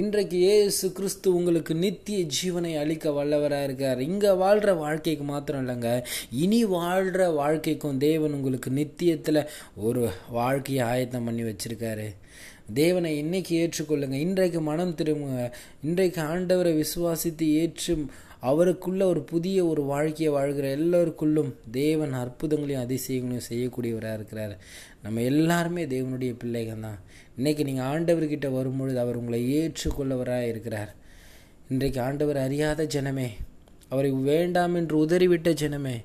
இன்றைக்கு ஏசு கிறிஸ்து உங்களுக்கு நித்திய ஜீவனை அளிக்க வல்லவராக இருக்கார். இங்கே வாழ்கிற வாழ்க்கைக்கு மாத்திரம் இல்லைங்க. இனி வாழ்கிற வாழ்க்கைக்கும் தேவன் உங்களுக்கு நித்தியத்தில் ஒரு வாழ்க்கையை ஆயத்தம் பண்ணி வச்சிருக்காரு. தேவனை இன்னைக்கு ஏற்றுக்கொள்ளுங்க. இன்றைக்கு மனம் திரும்புங்க. இன்றைக்கு ஆண்டவரை விசுவாசித்து ஏற்று அவருக்குள்ள ஒரு புதிய ஒரு வாழ்க்கையை வாழ்கிற எல்லோருக்குள்ளும் தேவன் அற்புதங்களையும் அதிசயங்களையும் செய்யக்கூடியவராக இருக்கிறார். நம்ம எல்லாருமே தேவனுடைய பிள்ளைகள் தான் இன்றைக்கி நீங்கள் ஆண்டவர்கிட்ட வரும்பொழுது அவர் உங்களை ஏற்றுக்கொள்ளவராக இருக்கிறார். இன்றைக்கு ஆண்டவர் அறியாத ஜனமே அவரை வேண்டாம் என்று உதறிவிட்ட ஜனமே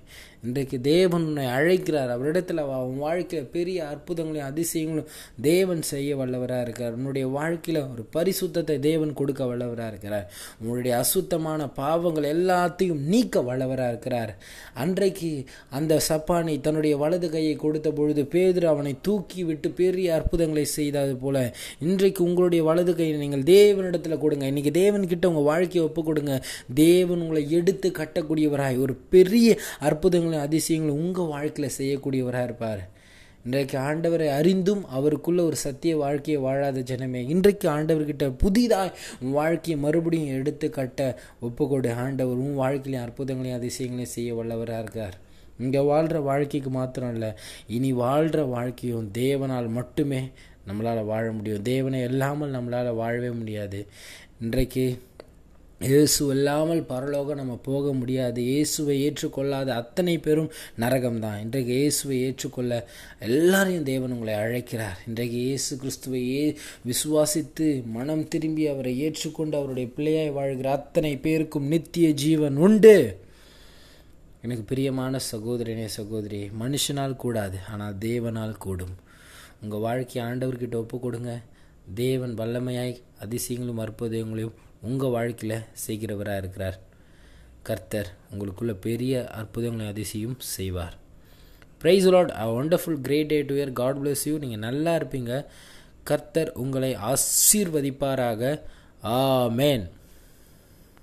இன்றைக்கு தேவன் உன்னை அழைக்கிறார். அவரிடத்தில் உன் வாழ்க்கையில் பெரிய அற்புதங்களையும் அதிசயங்களும் தேவன் செய்ய வல்லவராக இருக்கிறார். உன்னுடைய வாழ்க்கையில் ஒரு பரிசுத்தத்தை தேவன் கொடுக்க வல்லவராக இருக்கிறார். உன்னுடைய அசுத்தமான பாவங்கள் எல்லாத்தையும் நீக்க வல்லவராக இருக்கிறார். அன்றைக்கு அந்த சப்பானி தன்னுடைய வலது கையை கொடுத்த பொழுது பேதர் அவனை தூக்கி விட்டு பெரிய அற்புதங்களை செய்தது போல இன்றைக்கு உங்களுடைய வலது கையை நீங்கள் தேவனிடத்தில் கொடுங்க. இன்னைக்கு தேவன்கிட்ட உங்கள் வாழ்க்கையை ஒப்பு கொடுங்க. தேவன் உங்களை எடுத்து கட்டக்கூடியவராய். ஒரு பெரிய அற்புதங்கள் அதிசயங்களும் உங்கள் வாழ்க்கையில் செய்யக்கூடியவராக இருப்பார். இன்றைக்கு ஆண்டவரை அறிந்தும் அவருக்குள்ள ஒரு சத்திய வாழ்க்கையை வாழாத ஜனமே இன்றைக்கு ஆண்டவர்கிட்ட புதிதாக உன் வாழ்க்கையை மறுபடியும் எடுத்து கட்ட ஒப்புக்கொடு. ஆண்டவர் உன் வாழ்க்கையிலையும் அற்புதங்களையும் அதிசயங்களையும் செய்ய வல்லவராக இருக்கார். இங்கே வாழ்கிற வாழ்க்கைக்கு மாத்திரம் இல்லை இனி வாழ்கிற வாழ்க்கையும் தேவனால் மட்டுமே நம்மளால் வாழ முடியும். தேவனை இல்லாமல் நம்மளால் வாழவே முடியாது. இன்றைக்கு இயேசு இல்லாமல் பரலோகம் நம்ம போக முடியாது. இயேசுவை ஏற்றுக்கொள்ளாத அத்தனை பேரும் நரகம்தான். இன்றைக்கு இயேசுவை ஏற்றுக்கொள்ள எல்லாரையும் தேவன் உங்களை அழைக்கிறார். இன்றைக்கு இயேசு கிறிஸ்துவை ஏ விசுவாசித்து மனம் திரும்பி அவரை ஏற்றுக்கொண்டு அவருடைய பிள்ளையாய் வாழ்கிற அத்தனை பேருக்கும் நித்திய ஜீவன் உண்டு. எனக்கு பிரியமான சகோதரனே சகோதரி மனுஷனால் கூடாது ஆனால் தேவனால் கூடும். உங்கள் வாழ்க்கையை ஆண்டவர்கிட்ட ஒப்பு கொடுங்க. தேவன் வல்லமையாய் அதிசயங்களும் அற்புதங்களையும் உங்கள் வாழ்க்கையில் செய்கிறவராக இருக்கிறார். கர்த்தர் உங்களுக்குள்ள பெரிய அற்புதங்களை அதிசயம் செய்வார். Praise Lord a wonderful great day to year God bless you நீங்கள் நல்லா இருப்பீங்க. கர்த்தர் உங்களை ஆசீர்வதிப்பாராக. மேன்